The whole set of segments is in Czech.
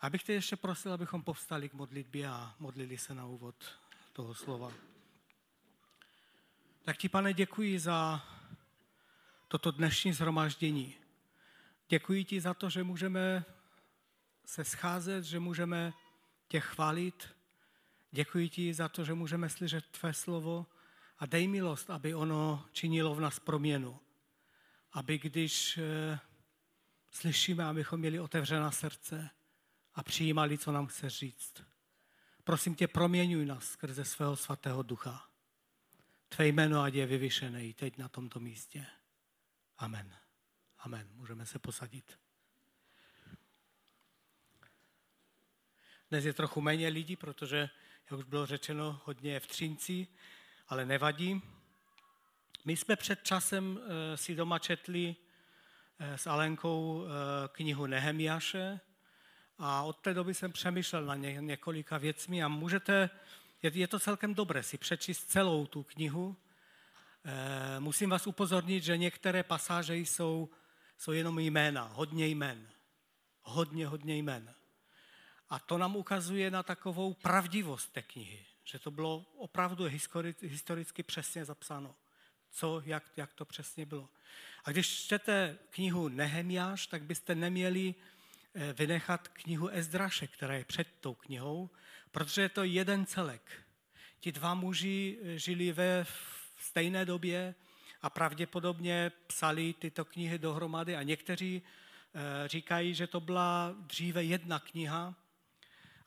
Abych tě ještě prosil, abychom povstali k modlitbě a modlili se na úvod toho slova. Tak ti, pane, děkuji za toto dnešní zhromaždění. Děkuji ti za to, že můžeme se scházet, že můžeme tě chválit. Děkuji ti za to, že můžeme slyšet tvé slovo a dej milost, aby ono činilo v nás proměnu. Aby když eh, slyšíme, abychom měli otevřená srdce a přijímali, co nám chce říct. Prosím tě, proměňuj nás skrze svého svatého ducha. Tvé jméno ať je vyvyšené i teď na tomto místě. Amen. Amen. Můžeme se posadit. Dnes je trochu méně lidí, protože, jak už bylo řečeno, hodně je v Třinci, ale nevadí. My jsme před časem eh, si doma četli eh, s Alenkou eh, knihu Nehemiaše a od té doby jsem přemýšlel na několika věcmi a můžete, je to celkem dobré si přečíst celou tu knihu. Musím vás upozornit, že některé pasáže jsou, jsou jenom jména, hodně jmén. Hodně, hodně jmén. A to nám ukazuje na takovou pravdivost té knihy, že to bylo opravdu historicky přesně zapsáno, co, jak, jak to přesně bylo. A když čtete knihu Nehemiáš, tak byste neměli vynechat knihu Ezdraše, která je před tou knihou, protože je to jeden celek. Ti dva muži eh, žili ve stejné době a pravděpodobně psali tyto knihy dohromady a někteří eh, říkají, že to byla dříve jedna kniha,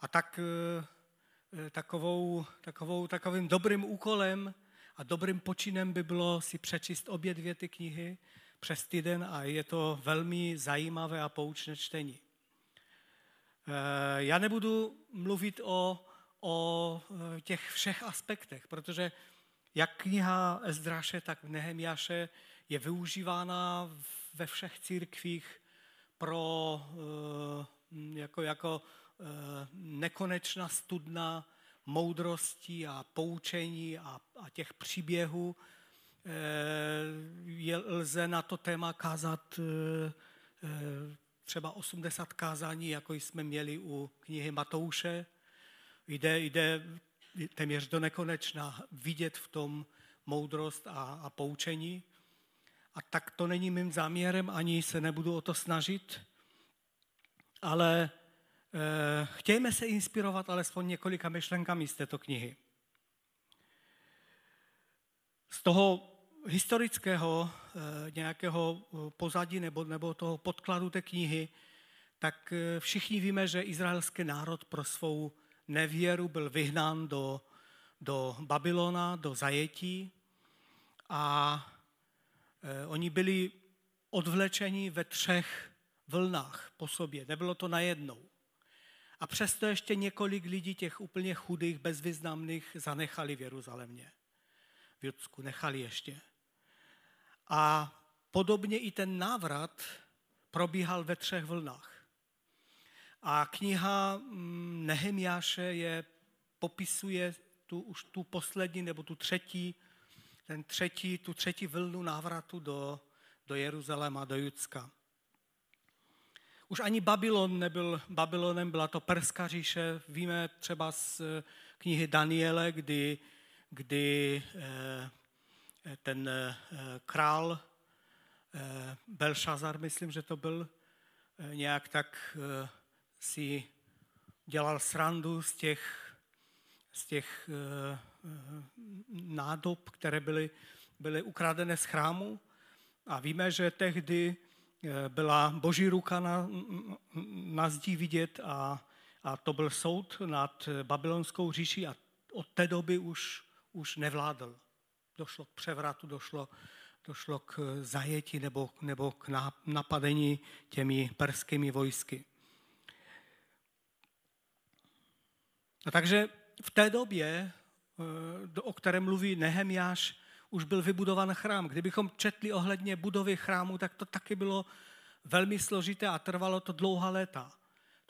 a tak eh, eh, takovou, takovou, takovým dobrým úkolem a dobrým počinem by bylo si přečíst obě dvě ty knihy přes týden a je to velmi zajímavé a poučné čtení. Eh, já nebudu mluvit o, o těch všech aspektech, protože jak kniha Ezdráše, tak Nehemiáše je využívána ve všech církvích pro jako, jako Eh, nekonečná studna moudrosti a poučení a, a těch příběhů. Eh, je, lze na to téma kázat eh, třeba 80 kázání, jako jsme měli u knihy Matouše. Jde, jde téměř do nekonečna vidět v tom moudrost a, a poučení. A tak to není mým záměrem, ani se nebudu o to snažit, ale Eh, chtějme se inspirovat alespoň několika myšlenkami z této knihy. Z toho historického nějakého eh, pozadí nebo, nebo toho podkladu té knihy, tak všichni víme, že izraelský národ pro svou nevěru byl vyhnán do, do Babylona, do zajetí a oni byli odvlečeni ve třech vlnách po sobě. Nebylo to najednou. A přesto ještě několik lidí, těch úplně chudých, bezvýznamných, zanechali v Jeruzalémě. V Judsku nechali ještě. A podobně i ten návrat probíhal ve třech vlnách. A kniha mm, Nehemiáše je, popisuje tu, už tu poslední nebo tu třetí, ten třetí, tu třetí vlnu návratu do, do Jeruzaléma, do Judska. Už ani Babylon nebyl Babylonem, byla to Perská říše. Víme třeba z eh, knihy Daniele, kdy, kdy eh, ten eh, král Belšazar, myslím, že to byl, nějak tak si dělal srandu z těch, z těch nádob, které byly, byly ukradené z chrámu. A víme, že tehdy Eh, byla boží ruka na, na zdí vidět a, a to byl soud nad babylonskou říší a od té doby už, už nevládl. Došlo k převratu, došlo, došlo k zajetí nebo, nebo k napadení těmi perskými vojsky. A takže v té době, eh, o které mluví Nehemiáš, už byl vybudovan chrám. Kdybychom četli ohledně budovy chrámu, tak to taky bylo velmi složité a trvalo to dlouhá léta.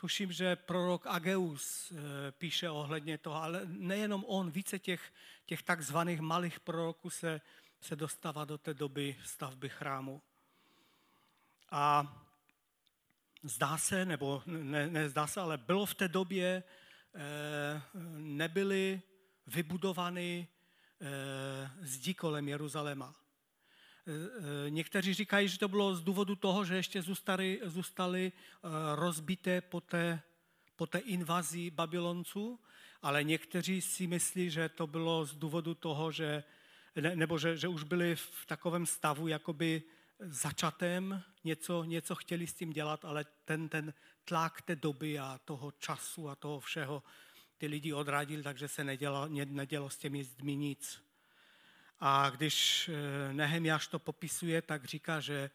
Tuším, že prorok Ageus eh, píše ohledně toho, ale nejenom on, více těch, těch takzvaných malých proroků se, se dostává do té doby stavby chrámu. A zdá se, nebo ne, ne zdá se, ale bylo v té době, eh, nebyly vybudovány eh, zdi kolem Jeruzaléma. Eh, někteří říkají, že to bylo z důvodu toho, že ještě zůstali, zůstali rozbité po té, po té invazi Babylonců, ale někteří si myslí, že to bylo z důvodu toho, že, ne, nebo že, že už byli v takovém stavu jakoby začatém, něco, něco chtěli s tím dělat, ale ten, ten tlak té doby a toho času a toho všeho ty lidi odradil, takže se nedělo, nedělo s těmi zdmi nic. A když eh, Nehemiáš to popisuje, tak říká, že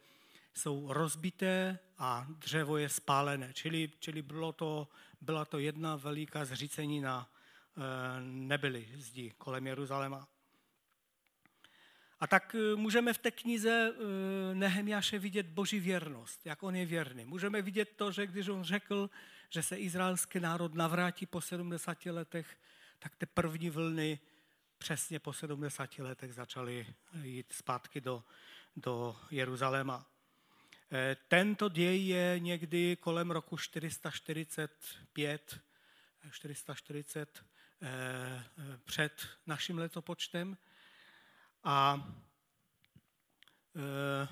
jsou rozbité a dřevo je spálené. Čili, čili bylo to, byla to jedna veliká zřícenina, eh, nebyly zdi kolem Jeruzaléma. A tak eh, můžeme v té knize Nehemiáše vidět boží věrnost, jak on je věrný. Můžeme vidět to, že když on řekl, že se izraelský národ navrátí po 70 letech, tak ty první vlny přesně po 70 letech začaly jít zpátky do, do Jeruzaléma. Eh, tento děj je někdy kolem roku 445, 440 eh, před naším letopočtem a eh,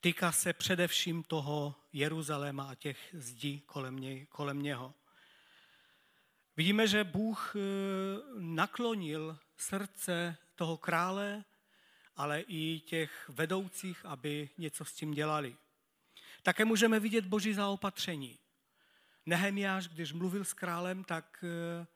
týká se především toho Jeruzaléma a těch zdí kolem, něj, kolem něho. Vidíme, že Bůh naklonil srdce toho krále, ale i těch vedoucích, aby něco s tím dělali. Také můžeme vidět boží zaopatření. Nehemiáš, když mluvil s králem, tak eh,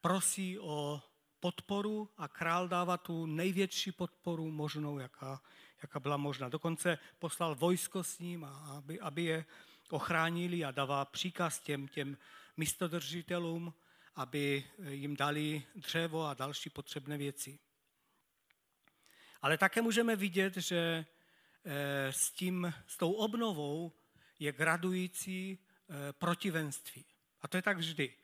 prosí o podporu a král dává tu největší podporu možnou, jaká, jaká byla možná. Dokonce poslal vojsko s ním, aby, aby je ochránili a dává příkaz těm, těm místodržitelům, aby jim dali dřevo a další potřebné věci. Ale také můžeme vidět, že eh, s, tím, s tou obnovou je gradující eh, protivenství. A to je tak vždy.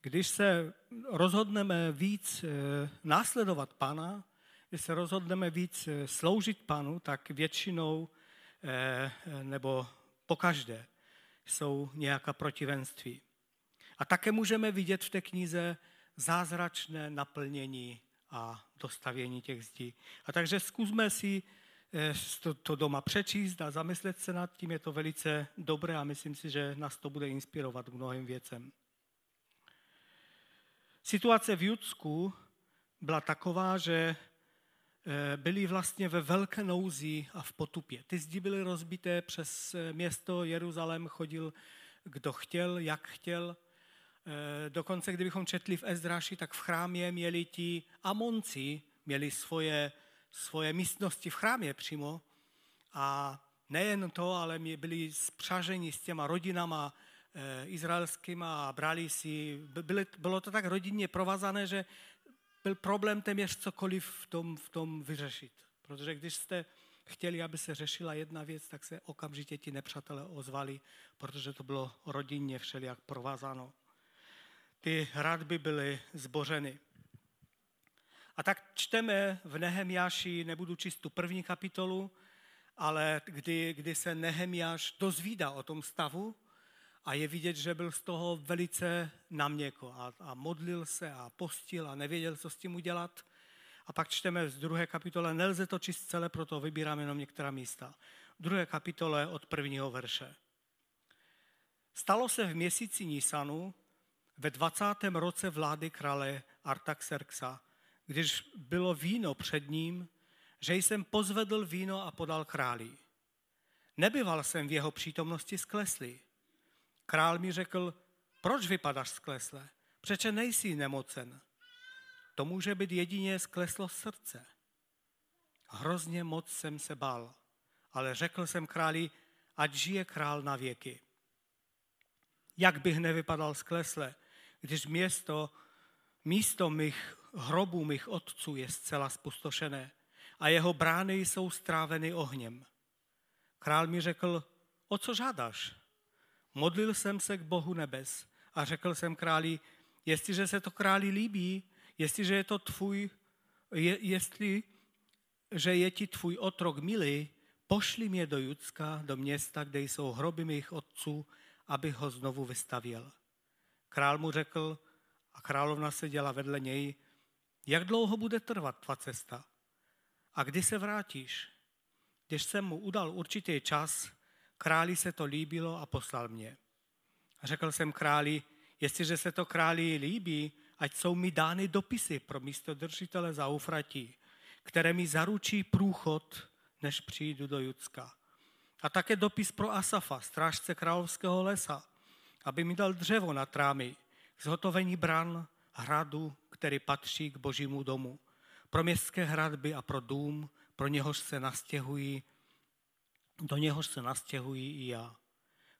Když se rozhodneme víc eh, následovat Pana, když se rozhodneme víc sloužit Panu, tak většinou nebo pokaždé jsou nějaká protivenství. A také můžeme vidět v té knize zázračné naplnění a dostavění těch zdí. A takže zkusme si eh, to, to doma přečíst a zamyslet se nad tím, je to velice dobré a myslím si, že nás to bude inspirovat mnohým věcem. Situace v Judsku byla taková, že eh, byli vlastně ve velké nouzi a v potupě. Ty zdi byly rozbité přes eh, město Jeruzalém, chodil kdo chtěl, jak chtěl. Eh, dokonce, kdybychom četli v Ezdraši, tak v chrámě měli ti Amonci, měli svoje, svoje místnosti v chrámě přímo. A nejen to, ale byli spřaženi s těma rodinama e, izraelskýma a brali si, byly, bylo to tak rodinně provazané, že byl problém téměř cokoliv v tom, v tom vyřešit. Protože když jste chtěli, aby se řešila jedna věc, tak se okamžitě ti nepřátelé ozvali, protože to bylo rodinně všelijak provázáno ty hradby byly zbořeny. A tak čteme v Nehemiáši, nebudu číst tu první kapitolu, ale kdy, kdy se Nehemiáš dozvídá o tom stavu a je vidět, že byl z toho velice naměko a, a modlil se a postil a nevěděl, co s tím udělat. A pak čteme z druhé kapitole, nelze to číst celé, proto vybíráme jenom některá místa. V druhé kapitole od prvního verše. Stalo se v měsíci Nisanu, ve 20. roce vlády krále Artaxerxa, když bylo víno před ním, že jsem pozvedl víno a podal králi. Nebyval jsem v jeho přítomnosti skleslý. Král mi řekl, proč vypadáš sklesle? Přeče nejsi nemocen. To může být jedině skleslo srdce. Hrozně moc jsem se bál, ale řekl jsem králi, ať žije král na věky. Jak bych nevypadal sklesle, když město, místo mých hrobů mých otců je zcela spustošené a jeho brány jsou stráveny ohněm. Král mi řekl, o co žádáš? Modlil jsem se k Bohu nebes a řekl jsem králi, jestliže se to králi líbí, jestliže je to tvůj, je, jestli, že je ti tvůj otrok milý, pošli mě do Judska, do města, kde jsou hroby mých otců, abych ho znovu vystavil. Král mu řekl, a královna seděla vedle něj, jak dlouho bude trvat tvá cesta? A kdy se vrátíš? Když jsem mu udal určitý čas, králi se to líbilo a poslal mě. A řekl jsem králi, jestliže se to králi líbí, ať jsou mi dány dopisy pro místo držitele za Ufratí, které mi zaručí průchod, než přijdu do Judska. A také dopis pro Asafa, strážce královského lesa, aby mi dal dřevo na trámy, zhotovení bran, hradu, který patří k božímu domu, pro městské hradby a pro dům, pro něhož se nastěhují, do něhož se nastěhují i já.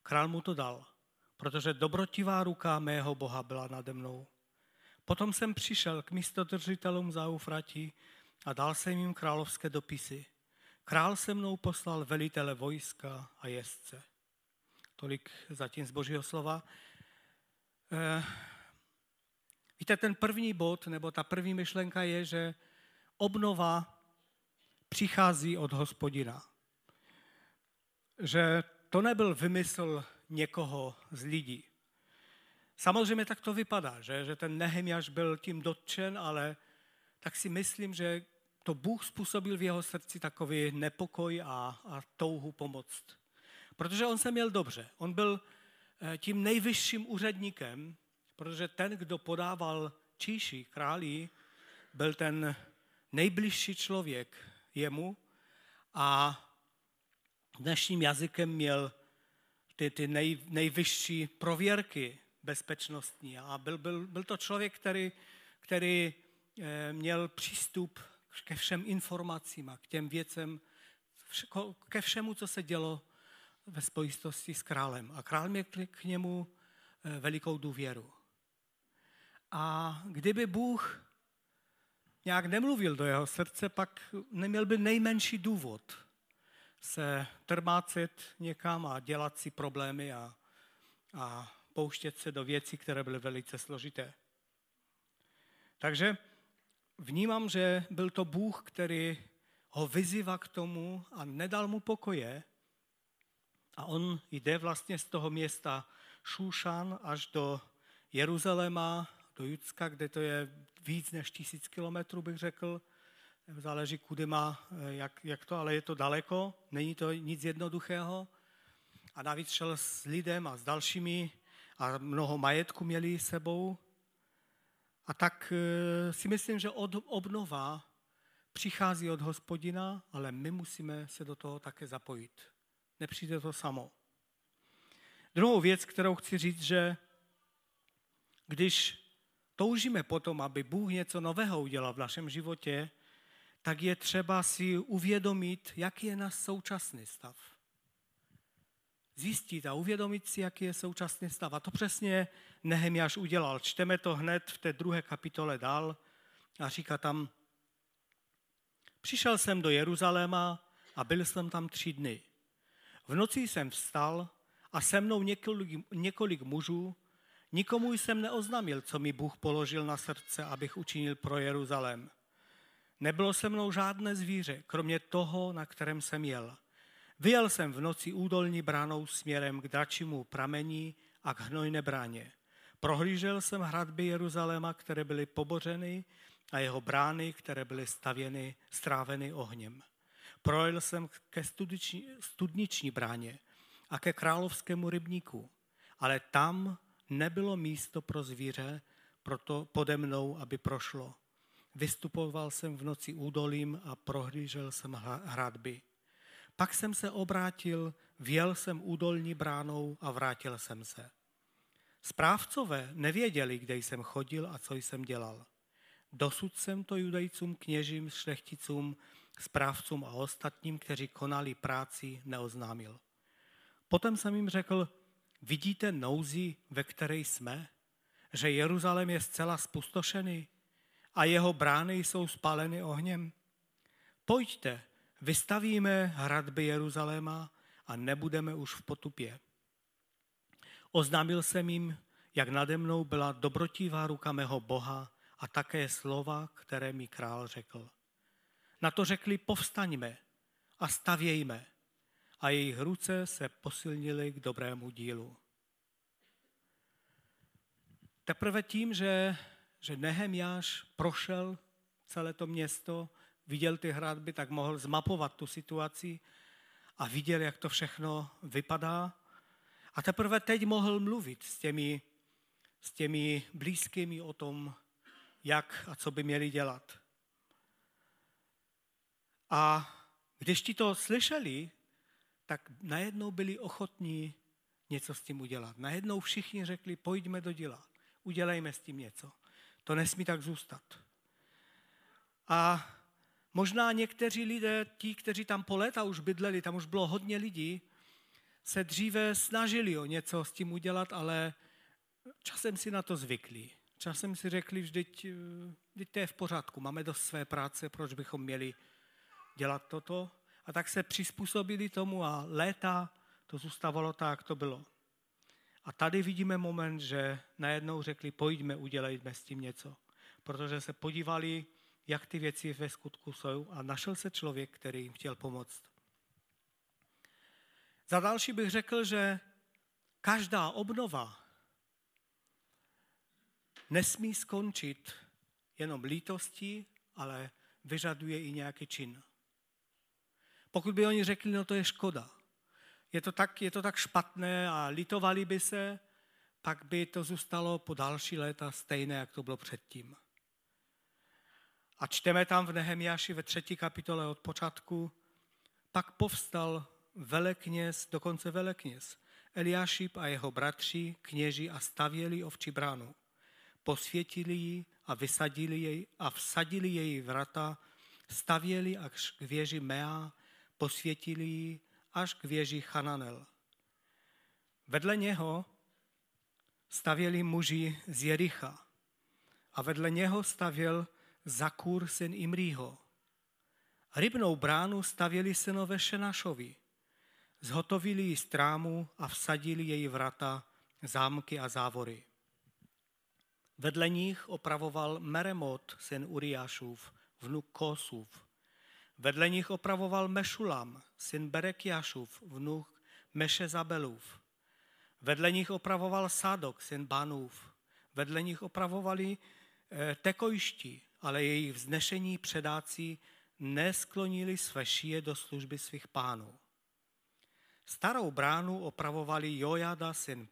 Král mu to dal, protože dobrotivá ruka mého Boha byla nade mnou. Potom jsem přišel k místodržitelům za Eufratí a dal jsem jim královské dopisy. Král se mnou poslal velitele vojska a jezdce. Tolik zatím z božího slova. Eh, víte, ten první bod, nebo ta první myšlenka je, že obnova přichází od hospodina. Že to nebyl vymysl někoho z lidí. Samozřejmě tak to vypadá, že, že ten Nehemiáš byl tím dotčen, ale tak si myslím, že to Bůh způsobil v jeho srdci takový nepokoj a, a touhu pomoct. Protože on se měl dobře. On byl eh, tím nejvyšším úředníkem, protože ten, kdo podával číši králi, byl ten nejbližší člověk jemu a dnešním jazykem měl ty, ty nej, nejvyšší prověrky bezpečnostní. A byl, byl, byl to člověk, který, který eh, měl přístup ke všem informacím a k těm věcem, ke všemu, co se dělo ve spojitosti s králem. A král měl k němu eh, velikou důvěru. A kdyby Bůh nějak nemluvil do jeho srdce, pak neměl by nejmenší důvod se trmácet někam a dělat si problémy a, a pouštět se do věcí, které byly velice složité. Takže vnímám, že byl to Bůh, který ho vyzývá k tomu a nedal mu pokoje. A on jde vlastně z toho města Šúšan až do Jeruzaléma, do Judska, kde to je víc než tisíc kilometrů, bych řekl. Záleží, kudy má, jak, jak to, ale je to daleko, není to nic jednoduchého. A navíc šel s lidem a s dalšími a mnoho majetku měli sebou. A tak eh, si myslím, že od, obnova přichází od hospodina, ale my musíme se do toho také zapojit. Nepřijde to samo. Druhou věc, kterou chci říct, že když toužíme potom, aby Bůh něco nového udělal v našem životě, tak je třeba si uvědomit, jaký je náš současný stav zjistit a uvědomit si, jaký je současný stav. A to přesně Nehemiáš udělal. Čteme to hned v té druhé kapitole dál a říká tam, přišel jsem do Jeruzaléma a byl jsem tam tři dny. V noci jsem vstal a se mnou několik, několik mužů, nikomu jsem neoznámil, co mi Bůh položil na srdce, abych učinil pro Jeruzalém. Nebylo se mnou žádné zvíře, kromě toho, na kterém jsem jel. Vyjel jsem v noci údolní bránou směrem k dračímu pramení a k hnojné bráně. Prohlížel jsem hradby Jeruzaléma, které byly pobořeny a jeho brány, které byly stavěny, stráveny ohněm. Projel jsem ke studiční, studniční bráně a ke královskému rybníku, ale tam nebylo místo pro zvíře, proto pode mnou, aby prošlo. Vystupoval jsem v noci údolím a prohlížel jsem hradby. Pak jsem se obrátil, vjel jsem údolní bránou a vrátil jsem se. Správcové nevěděli, kde jsem chodil a co jsem dělal. Dosud jsem to judejcům, kněžím, šlechticům, správcům a ostatním, kteří konali práci, neoznámil. Potom jsem jim řekl, vidíte nouzi, ve které jsme? Že Jeruzalém je zcela spustošený a jeho brány jsou spáleny ohněm? Pojďte, Vystavíme hradby Jeruzaléma a nebudeme už v potupě. Oznámil jsem jim, jak nade mnou byla dobrotivá ruka mého Boha a také slova, které mi král řekl. Na to řekli, povstaňme a stavějme, a jejich ruce se posilnily k dobrému dílu. Teprve tím, že, že Nehemjáš prošel celé to město, viděl ty hradby, tak mohl zmapovat tu situaci a viděl, jak to všechno vypadá. A teprve teď mohl mluvit s těmi, s těmi blízkými o tom, jak a co by měli dělat. A když ti to slyšeli, tak najednou byli ochotní něco s tím udělat. Najednou všichni řekli, pojďme do díla, udělejme s tím něco. To nesmí tak zůstat. A možná někteří lidé, ti, kteří tam po léta už bydleli, tam už bylo hodně lidí, se dříve snažili o něco s tím udělat, ale časem si na to zvykli. Časem si řekli, vždyť, vždyť to je v pořádku, máme dost své práce, proč bychom měli dělat toto. A tak se přizpůsobili tomu a léta to zůstávalo tak, jak to bylo. A tady vidíme moment, že najednou řekli, pojďme, udělejme s tím něco. Protože se podívali, jak ty věci ve skutku jsou a našel se člověk, který jim chtěl pomoct. Za další bych řekl, že každá obnova nesmí skončit jenom lítostí, ale vyžaduje i nějaký čin. Pokud by oni řekli, no to je škoda, je to tak, je to tak špatné a litovali by se, pak by to zůstalo po další léta stejné, jak to bylo předtím. A čteme tam v Nehemiáši ve třetí kapitole od počátku, pak povstal velekněz, dokonce velekněz, Eliášib a jeho bratři, kněži a stavěli ovčí bránu. Posvětili ji a vysadili jej a vsadili její vrata, stavěli až k věži Mea, posvětili ji až k věži Chananel. Vedle něho stavěli muži z Jericha a vedle něho stavěl Zakur syn Imrího. Rybnou bránu stavěli synové Šenašovi. Zhotovili ji z trámu a vsadili její vrata, zámky a závory. Vedle nich opravoval Meremot, syn Uriášův, vnuk Kosův. Vedle nich opravoval Mešulam, syn Berekiašův, vnuk Mešezabelův. Vedle nich opravoval Sadok, syn Banův. Vedle nich opravovali eh, tekojští, ale jejich vznešení předáci nesklonili své šije do služby svých pánů. Starou bránu opravovali Jojada, syn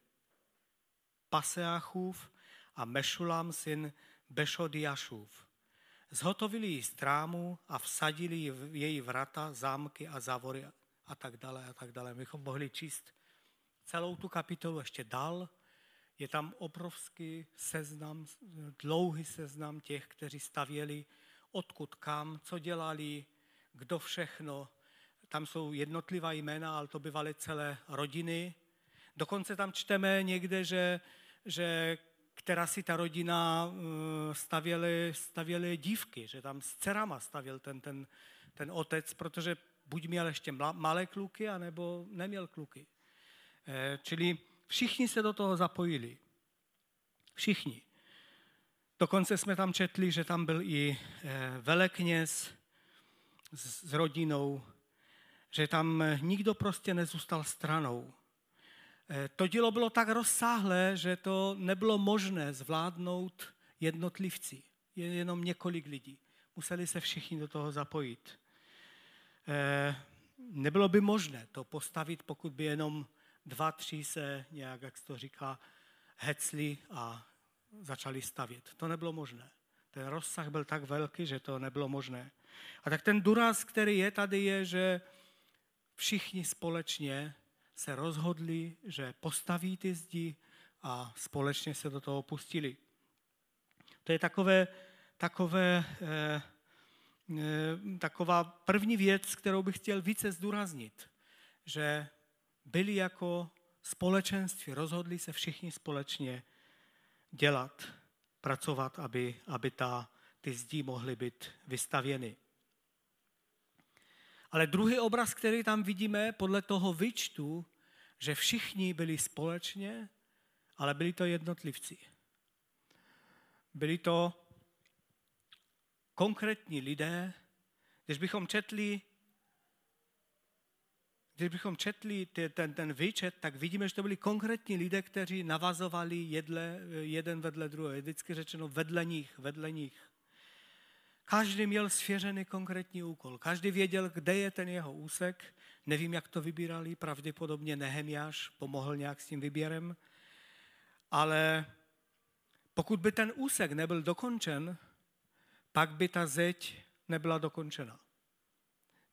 Paseachův a Mešulam, syn Bešodiašův. Zhotovili ji z trámu a vsadili její vrata, zámky a závory a tak dále a tak dále. Bychom mohli číst celou tu kapitolu ještě dál. Je tam obrovský seznam, dlouhý seznam těch, kteří stavěli, odkud kam, co dělali, kdo všechno. Tam jsou jednotlivá jména, ale to byvaly celé rodiny. Dokonce tam čteme někde, že, že která si ta rodina eh, stavěly, stavěly dívky, že tam s dcerama stavěl ten, ten, ten otec, protože buď měl ještě malé kluky, anebo neměl kluky. Eh, čili všichni se do toho zapojili. Všichni. Dokonce jsme tam četli, že tam byl i eh, velekněz s rodinou, že tam nikdo prostě nezůstal stranou. Eh, to dílo bylo tak rozsáhlé, že to nebylo možné zvládnout jednotlivci, jenom několik lidí. Museli se všichni do toho zapojit. Eh, nebylo by možné to postavit, pokud by jenom dva, tři se nějak, jak to říká, hecli a začali stavět. To nebylo možné. Ten rozsah byl tak velký, že to nebylo možné. A tak ten důraz, který je tady, je, že všichni společně se rozhodli, že postaví ty zdi a společně se do toho pustili. To je takové, takové, eh, eh, taková první věc, kterou bych chtěl více zdůraznit, že byli jako společenství, rozhodli se všichni společně dělat, pracovat, aby, aby ta, ty zdi mohly být vystavěny. Ale druhý obraz, který tam vidíme podle toho vyčtu, že všichni byli společně, ale byli to jednotlivci. Byli to konkrétní lidé, když bychom četli když bychom četli ten, ten výčet, tak vidíme, že to byli konkrétní lidé, kteří navazovali jedle, jeden vedle druhého. Je vždycky řečeno vedle nich, vedle nich. Každý měl svěřený konkrétní úkol. Každý věděl, kde je ten jeho úsek. Nevím, jak to vybírali, pravděpodobně Nehemiáš pomohl nějak s tím výběrem. Ale pokud by ten úsek nebyl dokončen, pak by ta zeď nebyla dokončena.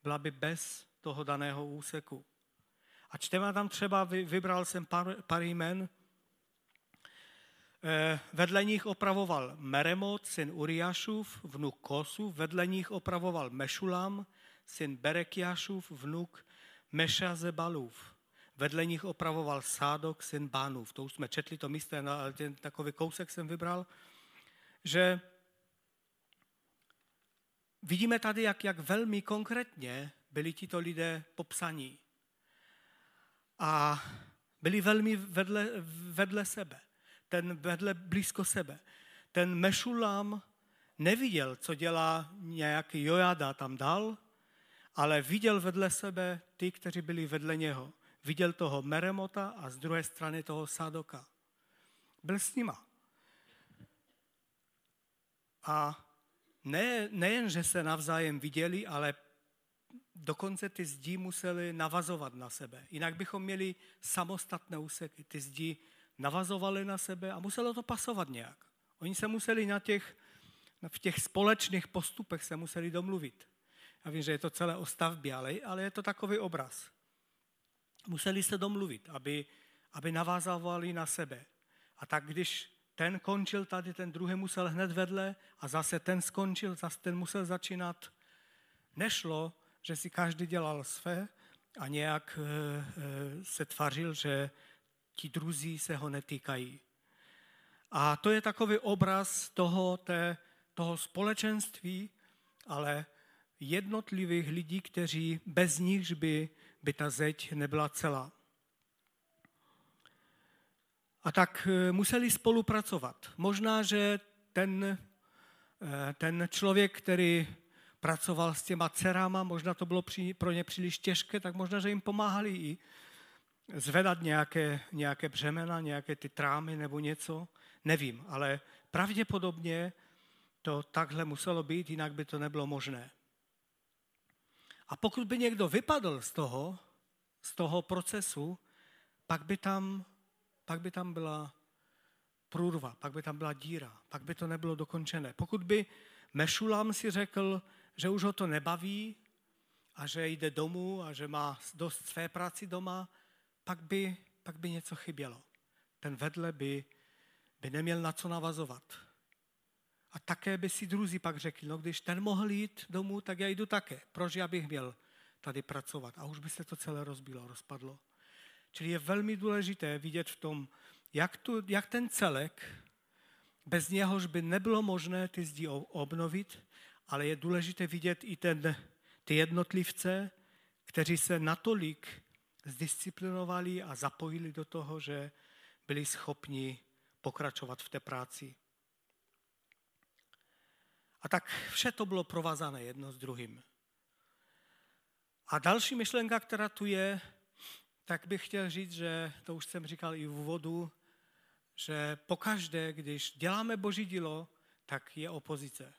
Byla by bez toho daného úseku. A čteme tam třeba, vybral jsem pár, pár jmen, Vedle nich opravoval Meremot, syn Uriášův, vnuk Kosu, vedle nich opravoval Mešulam, syn Berekiášův, vnuk Mešazebalův. Vedle nich opravoval Sádok, syn Bánův. To už jsme četli to místo, ale ten takový kousek jsem vybral, že vidíme tady, jak, jak velmi konkrétně byli tito lidé popsaní. A byli velmi vedle, vedle sebe, ten vedle blízko sebe. Ten Mešulám neviděl, co dělá nějaký Jojada tam dal, ale viděl vedle sebe ty, kteří byli vedle něho. Viděl toho Meremota a z druhé strany toho Sadoka. Byl s nima. A ne, nejen, že se navzájem viděli, ale dokonce ty zdi museli navazovat na sebe. Jinak bychom měli samostatné úseky. Ty zdi navazovaly na sebe a muselo to pasovat nějak. Oni se museli na těch, v těch společných postupech se museli domluvit. Já vím, že je to celé o stavbě, ale, ale je to takový obraz. Museli se domluvit, aby, aby navázávali na sebe. A tak když ten končil tady, ten druhý musel hned vedle a zase ten skončil, zase ten musel začínat. Nešlo, že si každý dělal své a nějak eh, eh, se tvařil, že ti druzí se ho netýkají. A to je takový obraz toho, té, toho společenství, ale jednotlivých lidí, kteří bez nich by, by ta zeď nebyla celá. A tak eh, museli spolupracovat. Možná, že ten, ten člověk, který pracoval s těma dcerama, možná to bylo pro ně příliš těžké, tak možná, že jim pomáhali i zvedat nějaké, nějaké břemena, nějaké ty trámy nebo něco. Nevím, ale pravděpodobně to takhle muselo být, jinak by to nebylo možné. A pokud by někdo vypadl z toho, z toho procesu, pak by tam, pak by tam byla průrva, pak by tam byla díra, pak by to nebylo dokončené. Pokud by Mešulam si řekl, že už ho to nebaví a že jde domů a že má dost své práci doma, pak by, pak by něco chybělo. Ten vedle by, by neměl na co navazovat. A také by si druzí pak řekli, no když ten mohl jít domů, tak já jdu také. Proč já bych měl tady pracovat? A už by se to celé rozbilo, rozpadlo. Čili je velmi důležité vidět v tom, jak, tu, jak ten celek, bez něhož by nebylo možné ty zdi obnovit, ale je důležité vidět i ten, ty jednotlivce, kteří se natolik zdisciplinovali a zapojili do toho, že byli schopni pokračovat v té práci. A tak vše to bylo provázané jedno s druhým. A další myšlenka, která tu je, tak bych chtěl říct, že to už jsem říkal i v úvodu, že pokaždé, když děláme boží dílo, tak je opozice.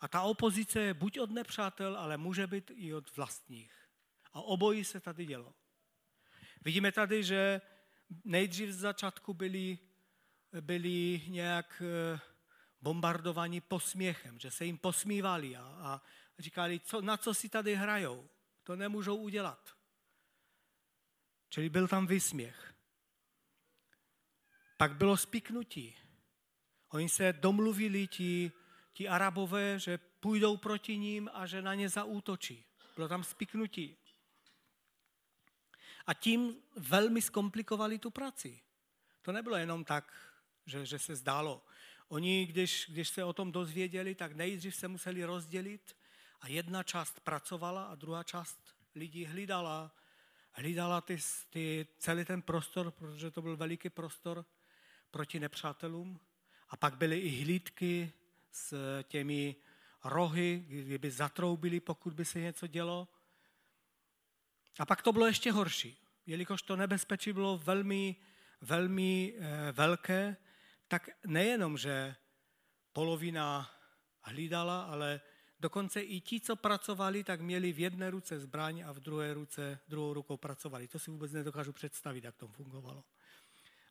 A ta opozice je buď od nepřátel, ale může být i od vlastních. A obojí se tady dělo. Vidíme tady, že nejdřív z začátku byli, byli nějak eh, bombardovaní posměchem, že se jim posmívali a, a říkali, co, na co si tady hrajou, to nemůžou udělat. Čili byl tam vysměch. Pak bylo spiknutí. Oni se domluvili, ti ti arabové, že půjdou proti ním a že na ně zaútočí. Bylo tam spiknutí. A tím velmi zkomplikovali tu práci. To nebylo jenom tak, že, že se zdálo. Oni, když, když se o tom dozvěděli, tak nejdřív se museli rozdělit a jedna část pracovala a druhá část lidí hlídala, hlídala ty, ty, celý ten prostor, protože to byl veliký prostor proti nepřátelům. A pak byly i hlídky s těmi rohy, kdyby zatroubili, pokud by se něco dělo. A pak to bylo ještě horší, jelikož to nebezpečí bylo velmi, velmi eh, velké, tak nejenom, že polovina hlídala, ale dokonce i ti, co pracovali, tak měli v jedné ruce zbraň a v druhé ruce, druhou rukou pracovali. To si vůbec nedokážu představit, jak to fungovalo.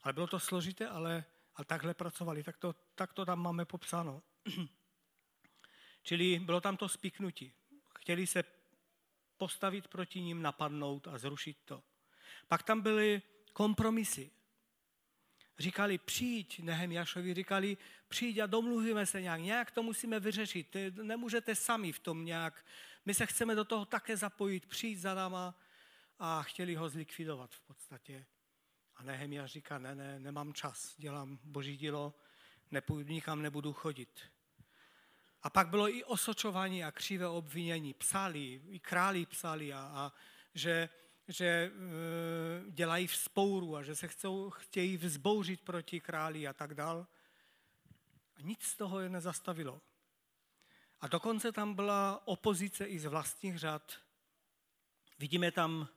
Ale bylo to složité, ale, ale takhle pracovali, tak to, tak to tam máme popsáno. Čili bylo tam to spiknutí. Chtěli se postavit proti ním, napadnout a zrušit to. Pak tam byly kompromisy. Říkali, přijď, Nehemjašovi říkali, přijď a domluvíme se nějak, nějak to musíme vyřešit, nemůžete sami v tom nějak, my se chceme do toho také zapojit, přijít za náma a chtěli ho zlikvidovat v podstatě. A Nehemia říká, ne, ne, nemám čas, dělám boží dílo, nepůjdu, nikam nebudu chodit. A pak bylo i osočování a křivé obvinění. Psali, i králi psali, a, a že, že e, dělají vzpouru a že se chcou, chtějí vzbouřit proti králi a tak dál. A nic z toho je nezastavilo. A dokonce tam byla opozice i z vlastních řad. Vidíme tam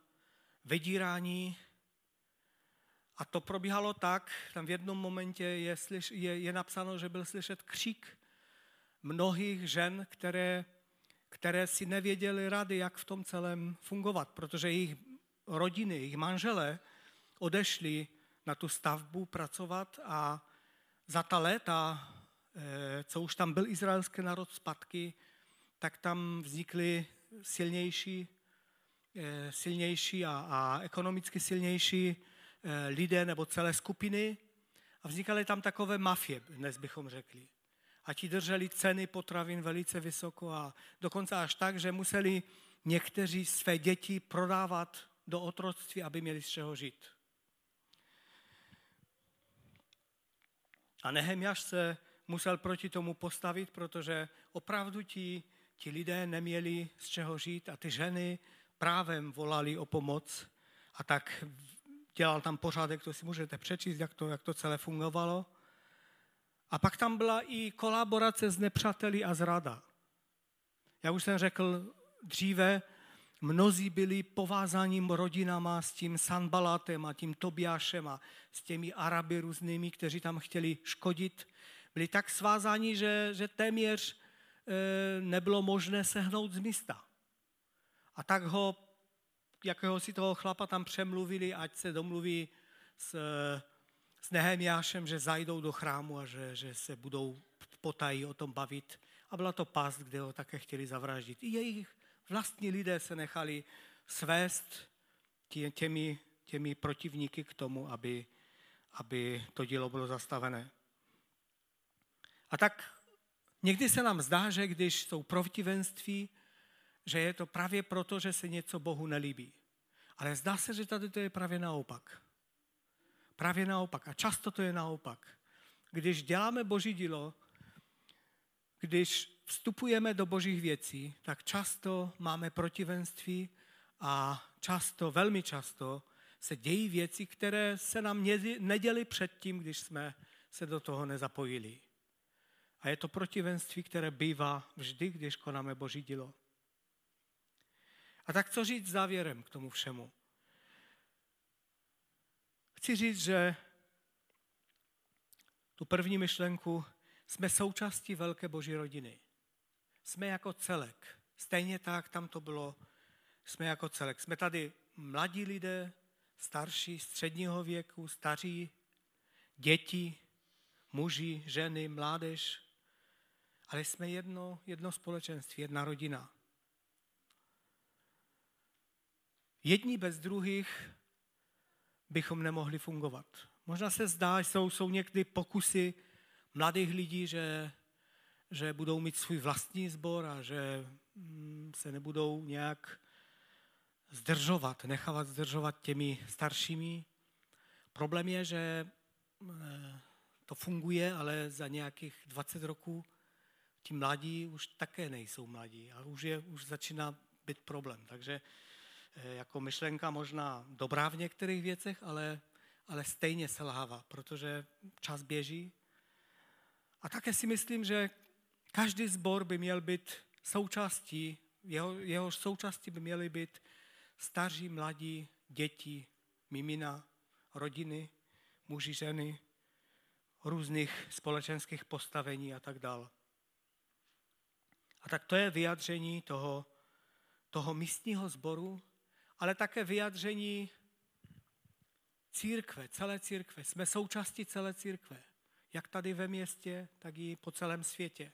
vydírání, a to probíhalo tak, tam v jednom momentě je, slyš, je, je napsáno, že byl slyšet křik mnohých žen, které, které si nevěděly rady, jak v tom celém fungovat, protože jejich rodiny, jejich manželé odešli na tu stavbu pracovat a za ta léta, eh, co už tam byl izraelský národ zpátky, tak tam vznikly silnější, eh, silnější a, a ekonomicky silnější eh, lidé nebo celé skupiny a vznikaly tam takové mafie, dnes bychom řekli a ti drželi ceny potravin velice vysoko a dokonce až tak, že museli někteří své děti prodávat do otroctví, aby měli z čeho žít. A Nehemiáš se musel proti tomu postavit, protože opravdu ti, ti lidé neměli z čeho žít a ty ženy právem volali o pomoc a tak dělal tam pořádek, to si můžete přečíst, jak to, jak to celé fungovalo. A pak tam byla i kolaborace s nepřáteli a zrada. Já už jsem řekl dříve, mnozí byli povázáním rodinama s tím Sanbalátem a tím Tobiášem a s těmi Araby různými, kteří tam chtěli škodit. Byli tak svázáni, že, že téměř e, nebylo možné sehnout z místa. A tak ho, jakého si toho chlapa tam přemluvili, ať se domluví s s Nehemiášem, že zajdou do chrámu a že, že se budou potají o tom bavit. A byla to past, kde ho také chtěli zavraždit. I jejich vlastní lidé se nechali svést těmi, těmi protivníky k tomu, aby, aby to dílo bylo zastavené. A tak někdy se nám zdá, že když jsou protivenství, že je to právě proto, že se něco Bohu nelíbí. Ale zdá se, že tady to je právě naopak. Právě naopak. A často to je naopak. Když děláme boží dílo, když vstupujeme do božích věcí, tak často máme protivenství a často, velmi často se dějí věci, které se nám neděly předtím, když jsme se do toho nezapojili. A je to protivenství, které bývá vždy, když konáme boží dílo. A tak co říct závěrem k tomu všemu? Chci říct, že tu první myšlenku jsme součástí velké boží rodiny. Jsme jako celek. Stejně tak tam to bylo. Jsme jako celek. Jsme tady mladí lidé, starší, středního věku, staří, děti, muži, ženy, mládež. Ale jsme jedno, jedno společenství, jedna rodina. Jedni bez druhých bychom nemohli fungovat. Možná se zdá, jsou, jsou někdy pokusy mladých lidí, že, že budou mít svůj vlastní sbor a že mm, se nebudou nějak zdržovat, nechávat zdržovat těmi staršími. Problém je, že eh, to funguje, ale za nějakých 20 roků ti mladí už také nejsou mladí a už, je, už začíná být problém. Takže jako myšlenka možná dobrá v některých věcech, ale, ale stejně selhává, protože čas běží. A také si myslím, že každý sbor by měl být součástí, jeho, jeho součástí by měly být staří, mladí, děti, mimina, rodiny, muži, ženy, různých společenských postavení a tak dále. A tak to je vyjadření toho, toho místního sboru, ale také vyjadření církve, celé církve. Jsme součástí celé církve, jak tady ve městě, tak i po celém světě.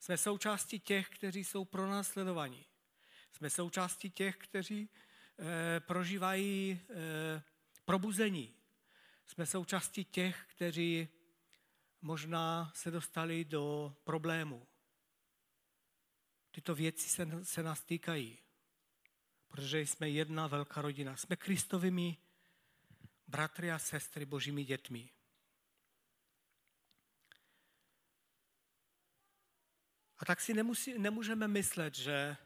Jsme součástí těch, kteří jsou pronásledovaní. Jsme součástí těch, kteří e, prožívají e, probuzení. Jsme součástí těch, kteří možná se dostali do problému. Tyto věci se, se nás týkají, protože jsme jedna velká rodina. Jsme Kristovými bratry a sestry, božími dětmi. A tak si nemusí, nemůžeme myslet, že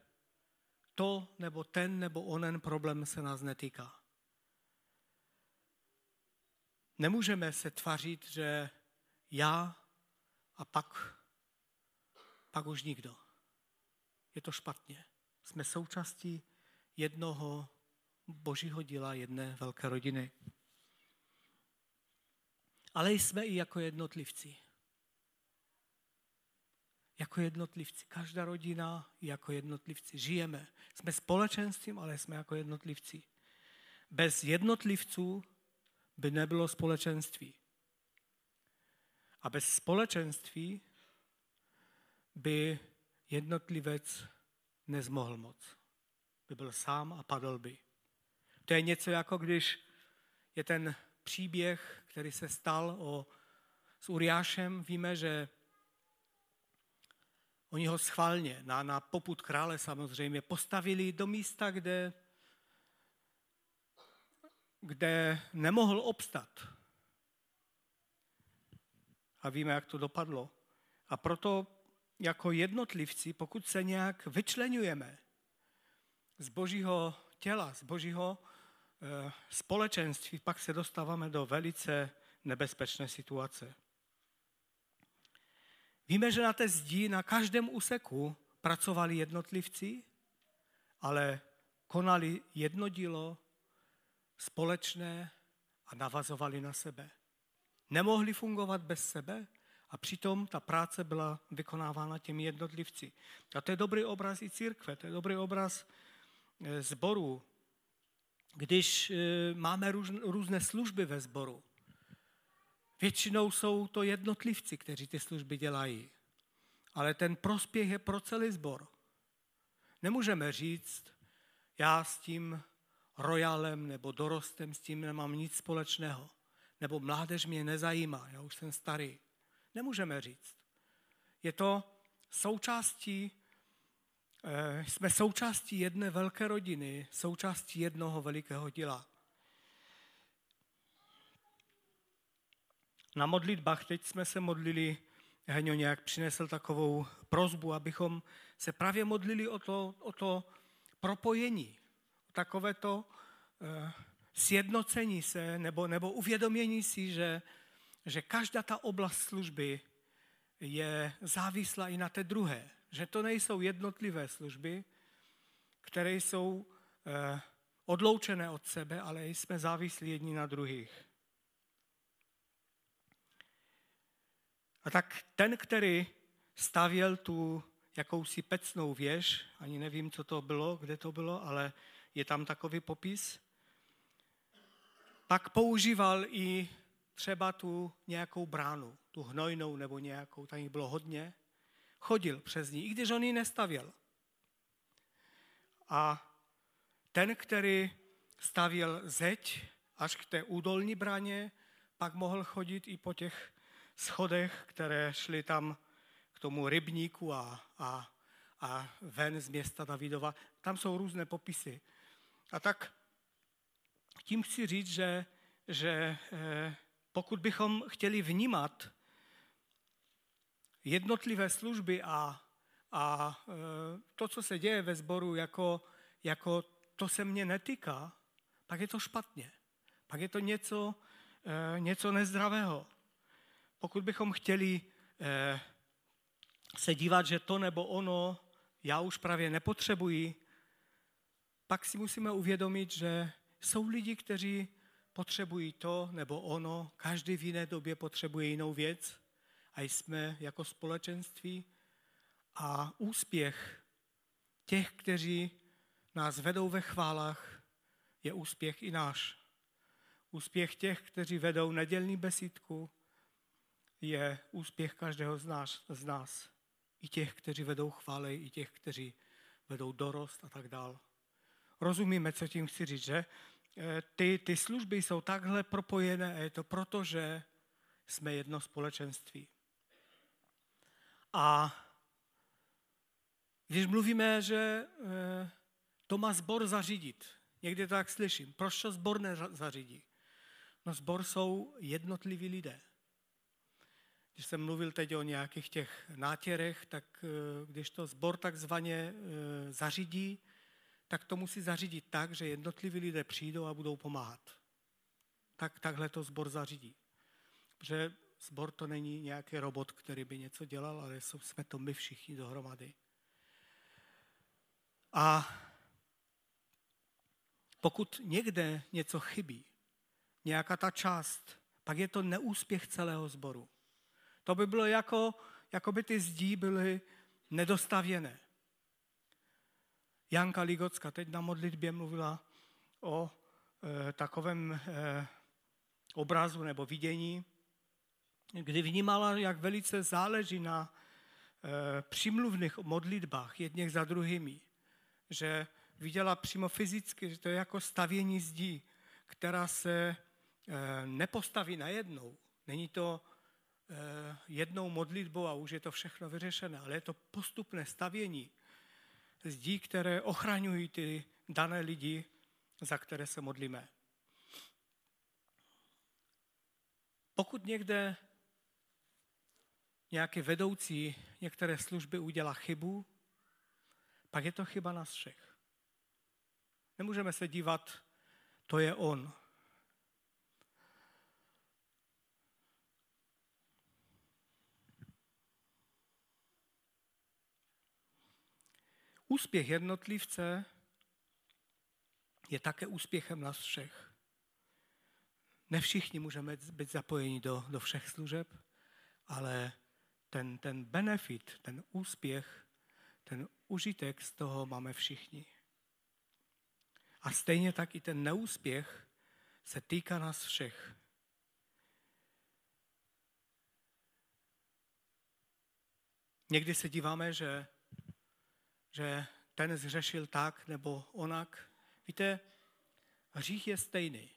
to nebo ten nebo onen problém se nás netýká. Nemůžeme se tvařit, že já a pak, pak už nikdo. Je to špatně. Jsme součástí jednoho božího díla, jedné velké rodiny. Ale jsme i jako jednotlivci. Jako jednotlivci. Každá rodina jako jednotlivci. Žijeme. Jsme společenstvím, ale jsme jako jednotlivci. Bez jednotlivců by nebylo společenství. A bez společenství by jednotlivec nezmohl moc. By byl sám a padl by. To je něco jako když je ten příběh, který se stal o, s Uriášem. Víme, že oni ho schválně, na, na poput krále samozřejmě, postavili do místa, kde, kde nemohl obstat. A víme, jak to dopadlo. A proto jako jednotlivci, pokud se nějak vyčlenujeme z božího těla, z božího e, společenství, pak se dostáváme do velice nebezpečné situace. Víme, že na té zdi na každém úseku pracovali jednotlivci, ale konali jedno dílo společné a navazovali na sebe. Nemohli fungovat bez sebe a přitom ta práce byla vykonávána těmi jednotlivci. A to je dobrý obraz i církve, to je dobrý obraz zboru. Eh, Když eh, máme různé služby ve sboru, většinou jsou to jednotlivci, kteří ty služby dělají. Ale ten prospěch je pro celý sbor. Nemůžeme říct, já s tím royalem nebo dorostem s tím nemám nic společného. Nebo mládež mě nezajímá, já už jsem starý. Nemůžeme říct. Je to součástí, jsme součástí jedné velké rodiny, součástí jednoho velikého díla. Na modlitbách teď jsme se modlili, Heňo nějak přinesl takovou prozbu, abychom se právě modlili o to, o to propojení, takové to eh, sjednocení se nebo, nebo uvědomění si, že že každá ta oblast služby je závislá i na té druhé. Že to nejsou jednotlivé služby, které jsou eh, odloučené od sebe, ale jsme závislí jedni na druhých. A tak ten, který stavěl tu jakousi pecnou věž, ani nevím, co to bylo, kde to bylo, ale je tam takový popis, pak používal i třeba tu nějakou bránu, tu hnojnou nebo nějakou, tam jich bylo hodně, chodil přes ní, i když on ji nestavěl. A ten, který stavěl zeď až k té údolní bráně, pak mohl chodit i po těch schodech, které šly tam k tomu rybníku a, a, a ven z města Davidova. Tam jsou různé popisy. A tak tím chci říct, že, že eh, pokud bychom chtěli vnímat jednotlivé služby a, a e, to, co se děje ve sboru, jako, jako to se mě netýká, pak je to špatně. Pak je to něco, e, něco nezdravého. Pokud bychom chtěli e, se dívat, že to nebo ono já už právě nepotřebuji, pak si musíme uvědomit, že jsou lidi, kteří potřebují to nebo ono, každý v jiné době potřebuje jinou věc a jsme jako společenství a úspěch těch, kteří nás vedou ve chválách, je úspěch i náš. Úspěch těch, kteří vedou nedělní besídku, je úspěch každého z nás, z nás. I těch, kteří vedou chvály, i těch, kteří vedou dorost a tak dál. Rozumíme, co tím chci říct, že? Eh, ty, ty služby jsou takhle propojené a je to proto, že jsme jedno společenství. A když mluvíme, že eh, to má zbor zařídit, někdy tak slyším, proč to zbor nezařídí? No zbor jsou jednotliví lidé. Když jsem mluvil teď o nějakých těch nátěrech, tak eh, když to zbor takzvaně zařídí, tak to musí zařídit tak, že jednotliví lidé přijdou a budou pomáhat. Tak, takhle to zbor zařídí. Protože zbor to není nějaký robot, který by něco dělal, ale jsme to my všichni dohromady. A pokud někde něco chybí, nějaká ta část, pak je to neúspěch celého sboru. To by bylo jako, jako by ty zdí byly nedostavěné. Janka Ligocka teď na modlitbě mluvila o e, takovém e, obrazu nebo vidění, kdy vnímala, jak velice záleží na e, přimluvných modlitbách jedněch za druhými. Že viděla přímo fyzicky, že to je jako stavění zdí, která se e, nepostaví najednou. Není to e, jednou modlitbou a už je to všechno vyřešené, ale je to postupné stavění zdí, které ochraňují ty dané lidi, za které se modlíme. Pokud někde nějaký vedoucí některé služby udělá chybu, pak je to chyba nás všech. Nemůžeme se dívat, to je on. Úspěch jednotlivce je také úspěchem nás všech. Ne všichni můžeme být zapojeni do, do všech služeb, ale ten, ten benefit, ten úspěch, ten užitek z toho máme všichni. A stejně tak i ten neúspěch se týká nás všech. Někdy se díváme, že že ten zřešil tak nebo onak. Víte, hřích je stejný.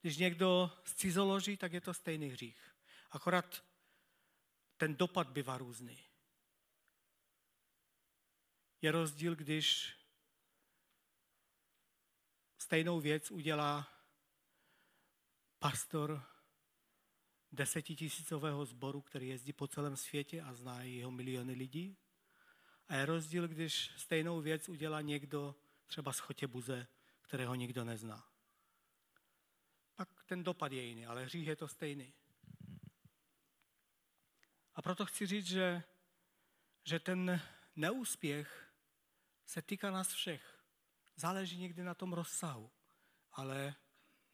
Když někdo scizoloží, tak je to stejný hřích. Akorát ten dopad bývá různý. Je rozdíl, když stejnou věc udělá pastor desetitisícového sboru, který jezdí po celém světě a zná jeho miliony lidí, a je rozdíl, když stejnou věc udělá někdo třeba z Chotěbuze, kterého nikdo nezná. Pak ten dopad je jiný, ale hřích je to stejný. A proto chci říct, že, že ten neúspěch se týká nás všech. Záleží někdy na tom rozsahu, ale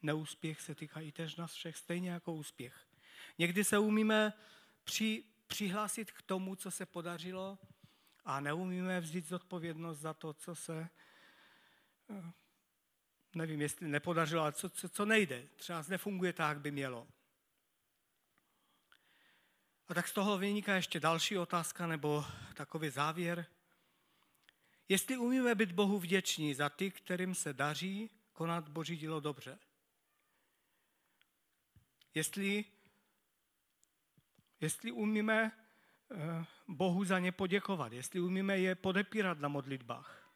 neúspěch se týká i tež nás všech, stejně jako úspěch. Někdy se umíme při, přihlásit k tomu, co se podařilo, a neumíme vzít zodpovědnost za to, co se, eh, nevím, jestli nepodařilo, ale co, co, co nejde. Třeba nefunguje tak, jak by mělo. A tak z toho vyniká ještě další otázka nebo takový závěr. Jestli umíme být Bohu vděční za ty, kterým se daří konat Boží dílo dobře. Jestli, jestli umíme Eh, Bohu za ně poděkovat, jestli umíme je podepírat na modlitbách,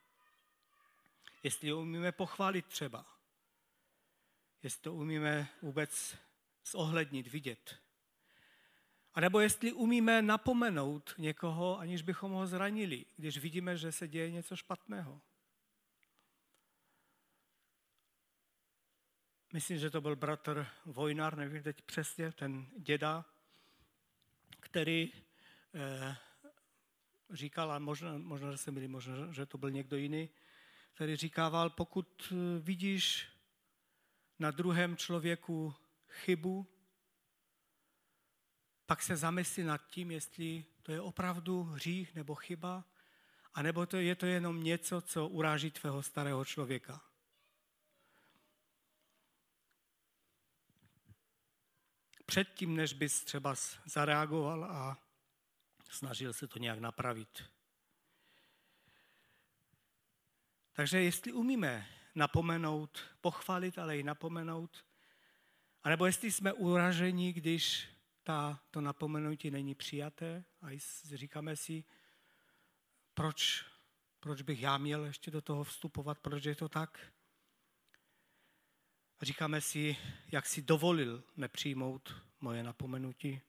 jestli je umíme pochválit třeba, jestli to umíme vůbec zohlednit, vidět. A nebo jestli umíme napomenout někoho, aniž bychom ho zranili, když vidíme, že se děje něco špatného. Myslím, že to byl bratr Vojnar, nevím teď přesně, ten děda, který Eh, říkal, a možná, možná, že se milí, možná, že to byl někdo jiný, který říkával, pokud vidíš na druhém člověku chybu, pak se zamyslí nad tím, jestli to je opravdu hřích nebo chyba, anebo to je to jenom něco, co uráží tvého starého člověka. Předtím, než bys třeba zareagoval a snažil se to nějak napravit. Takže jestli umíme napomenout, pochválit, ale i napomenout, anebo jestli jsme uraženi, když ta, to napomenutí není přijaté a říkáme si, proč, proč bych já měl ještě do toho vstupovat, proč je to tak. A říkáme si, jak si dovolil nepřijmout moje napomenutí.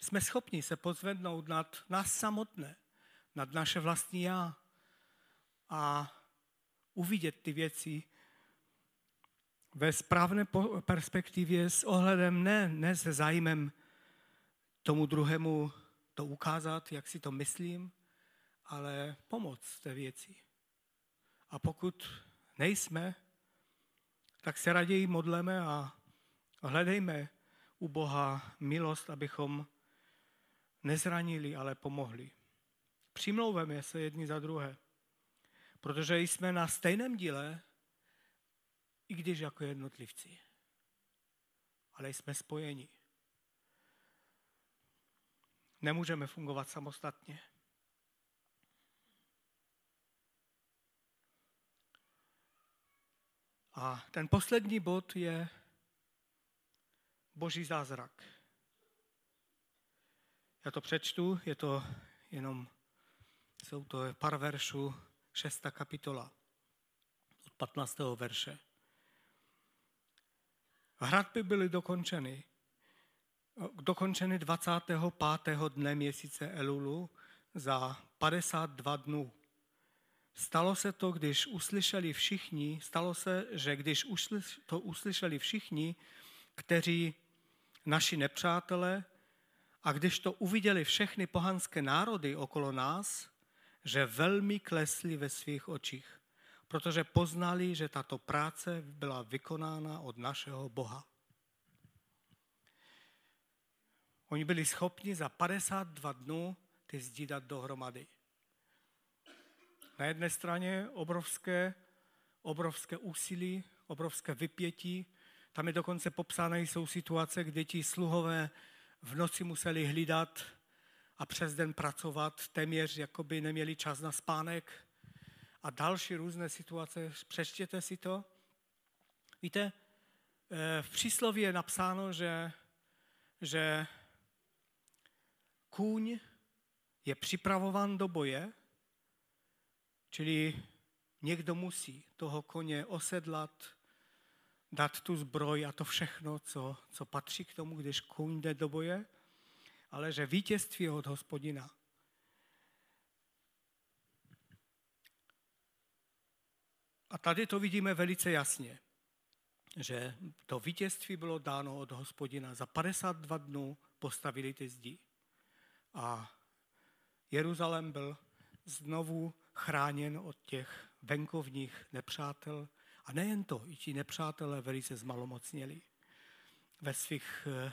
Jsme schopni se pozvednout nad nás samotné, nad naše vlastní já a uvidět ty věci ve správné perspektivě s ohledem ne, ne se zájmem tomu druhému to ukázat, jak si to myslím, ale pomoct té věci. A pokud nejsme, tak se raději modleme a hledejme u Boha milost, abychom nezranili, ale pomohli. Přimlouveme se jedni za druhé, protože jsme na stejném díle, i když jako jednotlivci. Ale jsme spojeni. Nemůžeme fungovat samostatně. A ten poslední bod je boží zázrak. Já to přečtu, je to jenom, jsou to pár veršů, šestá kapitola od 15. verše. Hradby byly dokončeny. Dokončeny 25. dne měsíce Elulu za 52 dnů. Stalo se to, když uslyšeli všichni, stalo se, že když to uslyšeli všichni, kteří naši nepřátelé, a když to uviděli všechny pohanské národy okolo nás, že velmi klesli ve svých očích, protože poznali, že tato práce byla vykonána od našeho Boha. Oni byli schopni za 52 dnů ty zdi dát dohromady. Na jedné straně obrovské, obrovské úsilí, obrovské vypětí. Tam je dokonce popsány jsou situace, kdy ti sluhové v noci museli hlídat a přes den pracovat, téměř jako by neměli čas na spánek a další různé situace. Přečtěte si to. Víte, eh, v přísloví je napsáno, že, že kůň je připravován do boje, čili někdo musí toho koně osedlat, dát tu zbroj a to všechno, co, co patří k tomu, když kůň jde do boje, ale že vítězství je od hospodina. A tady to vidíme velice jasně, že to vítězství bylo dáno od hospodina. Za 52 dnů postavili ty zdi. A Jeruzalém byl znovu chráněn od těch venkovních nepřátel, a nejen to, i ti nepřátelé velice zmalomocněli ve svých, eh,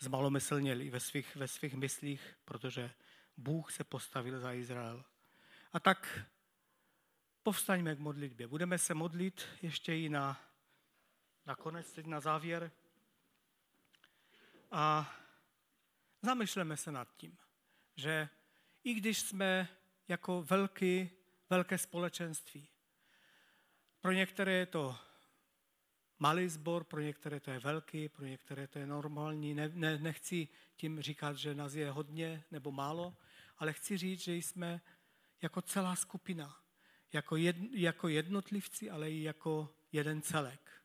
zmalomyslněli ve svých, ve svých myslích, protože Bůh se postavil za Izrael. A tak povstaňme k modlitbě. Budeme se modlit ještě i na, na konec, teď na závěr. A zamyšleme se nad tím, že i když jsme jako velký, velké společenství, pro některé je to malý sbor, pro některé to je velký, pro některé to je normální. Ne, ne, nechci tím říkat, že nás je hodně nebo málo, ale chci říct, že jsme jako celá skupina, jako, jed, jako jednotlivci, ale i jako jeden celek.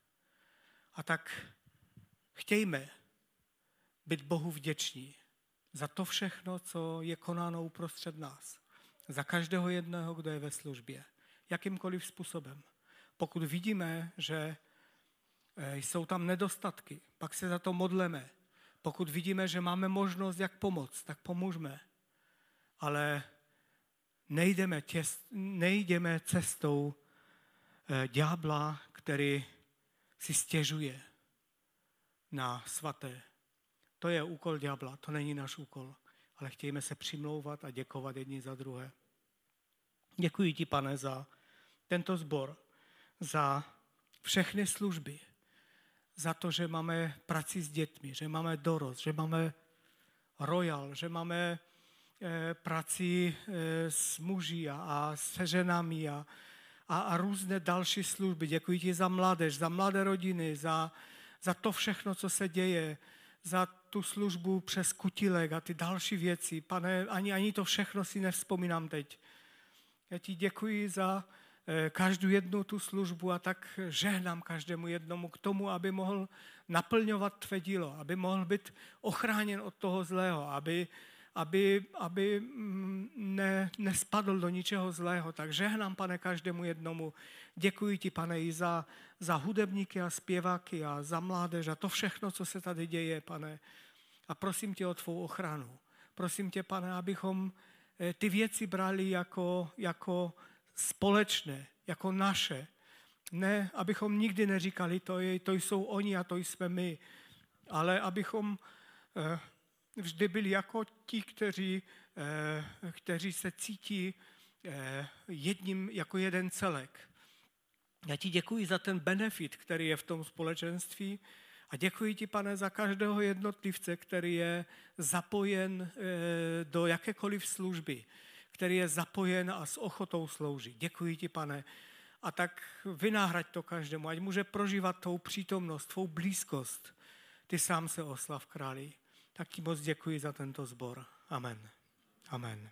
A tak chtějme být Bohu vděční za to všechno, co je konáno uprostřed nás. Za každého jedného, kdo je ve službě. Jakýmkoliv způsobem. Pokud vidíme, že eh, jsou tam nedostatky, pak se za to modleme. Pokud vidíme, že máme možnost, jak pomoct, tak pomůžeme. ale nejdeme, těst, nejdeme cestou eh, ďábla, který si stěžuje na svaté. To je úkol ďábla, to není náš úkol, ale chtějme se přimlouvat a děkovat jedni za druhé. Děkuji ti, pane, za tento sbor, za všechny služby, za to, že máme prací s dětmi, že máme dorost, že máme royal, že máme prací eh, s muži a, a se ženami a, a, a různé další služby. Děkuji ti za mládež, za mladé rodiny, za, za to všechno, co se děje, za tu službu přes kutilek a ty další věci. Pane, ani, ani to všechno si nevzpomínám teď. Já ti děkuji za eh, každou jednu tu službu a tak žehnám každému jednomu k tomu, aby mohl naplňovat tvé dílo, aby mohl být ochráněn od toho zlého, aby, aby, aby mm, ne, nespadl do ničeho zlého. Tak žehnám, pane, každému jednomu. Děkuji ti, pane, i za, za hudebníky a zpěváky a za mládež a to všechno, co se tady děje, pane. A prosím tě o tvou ochranu. Prosím tě, pane, abychom eh, ty věci brali jako, jako společné, jako naše. Ne, abychom nikdy neříkali, to, je, to jsou oni a to jsme my, ale abychom eh, vždy byli jako ti, kteří, eh, kteří se cítí jedním jako jeden celek. Já ti děkuji za ten benefit, který je v tom společenství a děkuji ti, pane, za každého jednotlivce, který je zapojen eh, do jakékoliv služby, který je zapojen a s ochotou slouží. Děkuji ti, pane, a tak vynáhrať to každému, ať může prožívat tou přítomnost, tvou blízkost. Ty sám se oslav králi. Tak ti moc děkuji za tento zbor. Amen. Amen.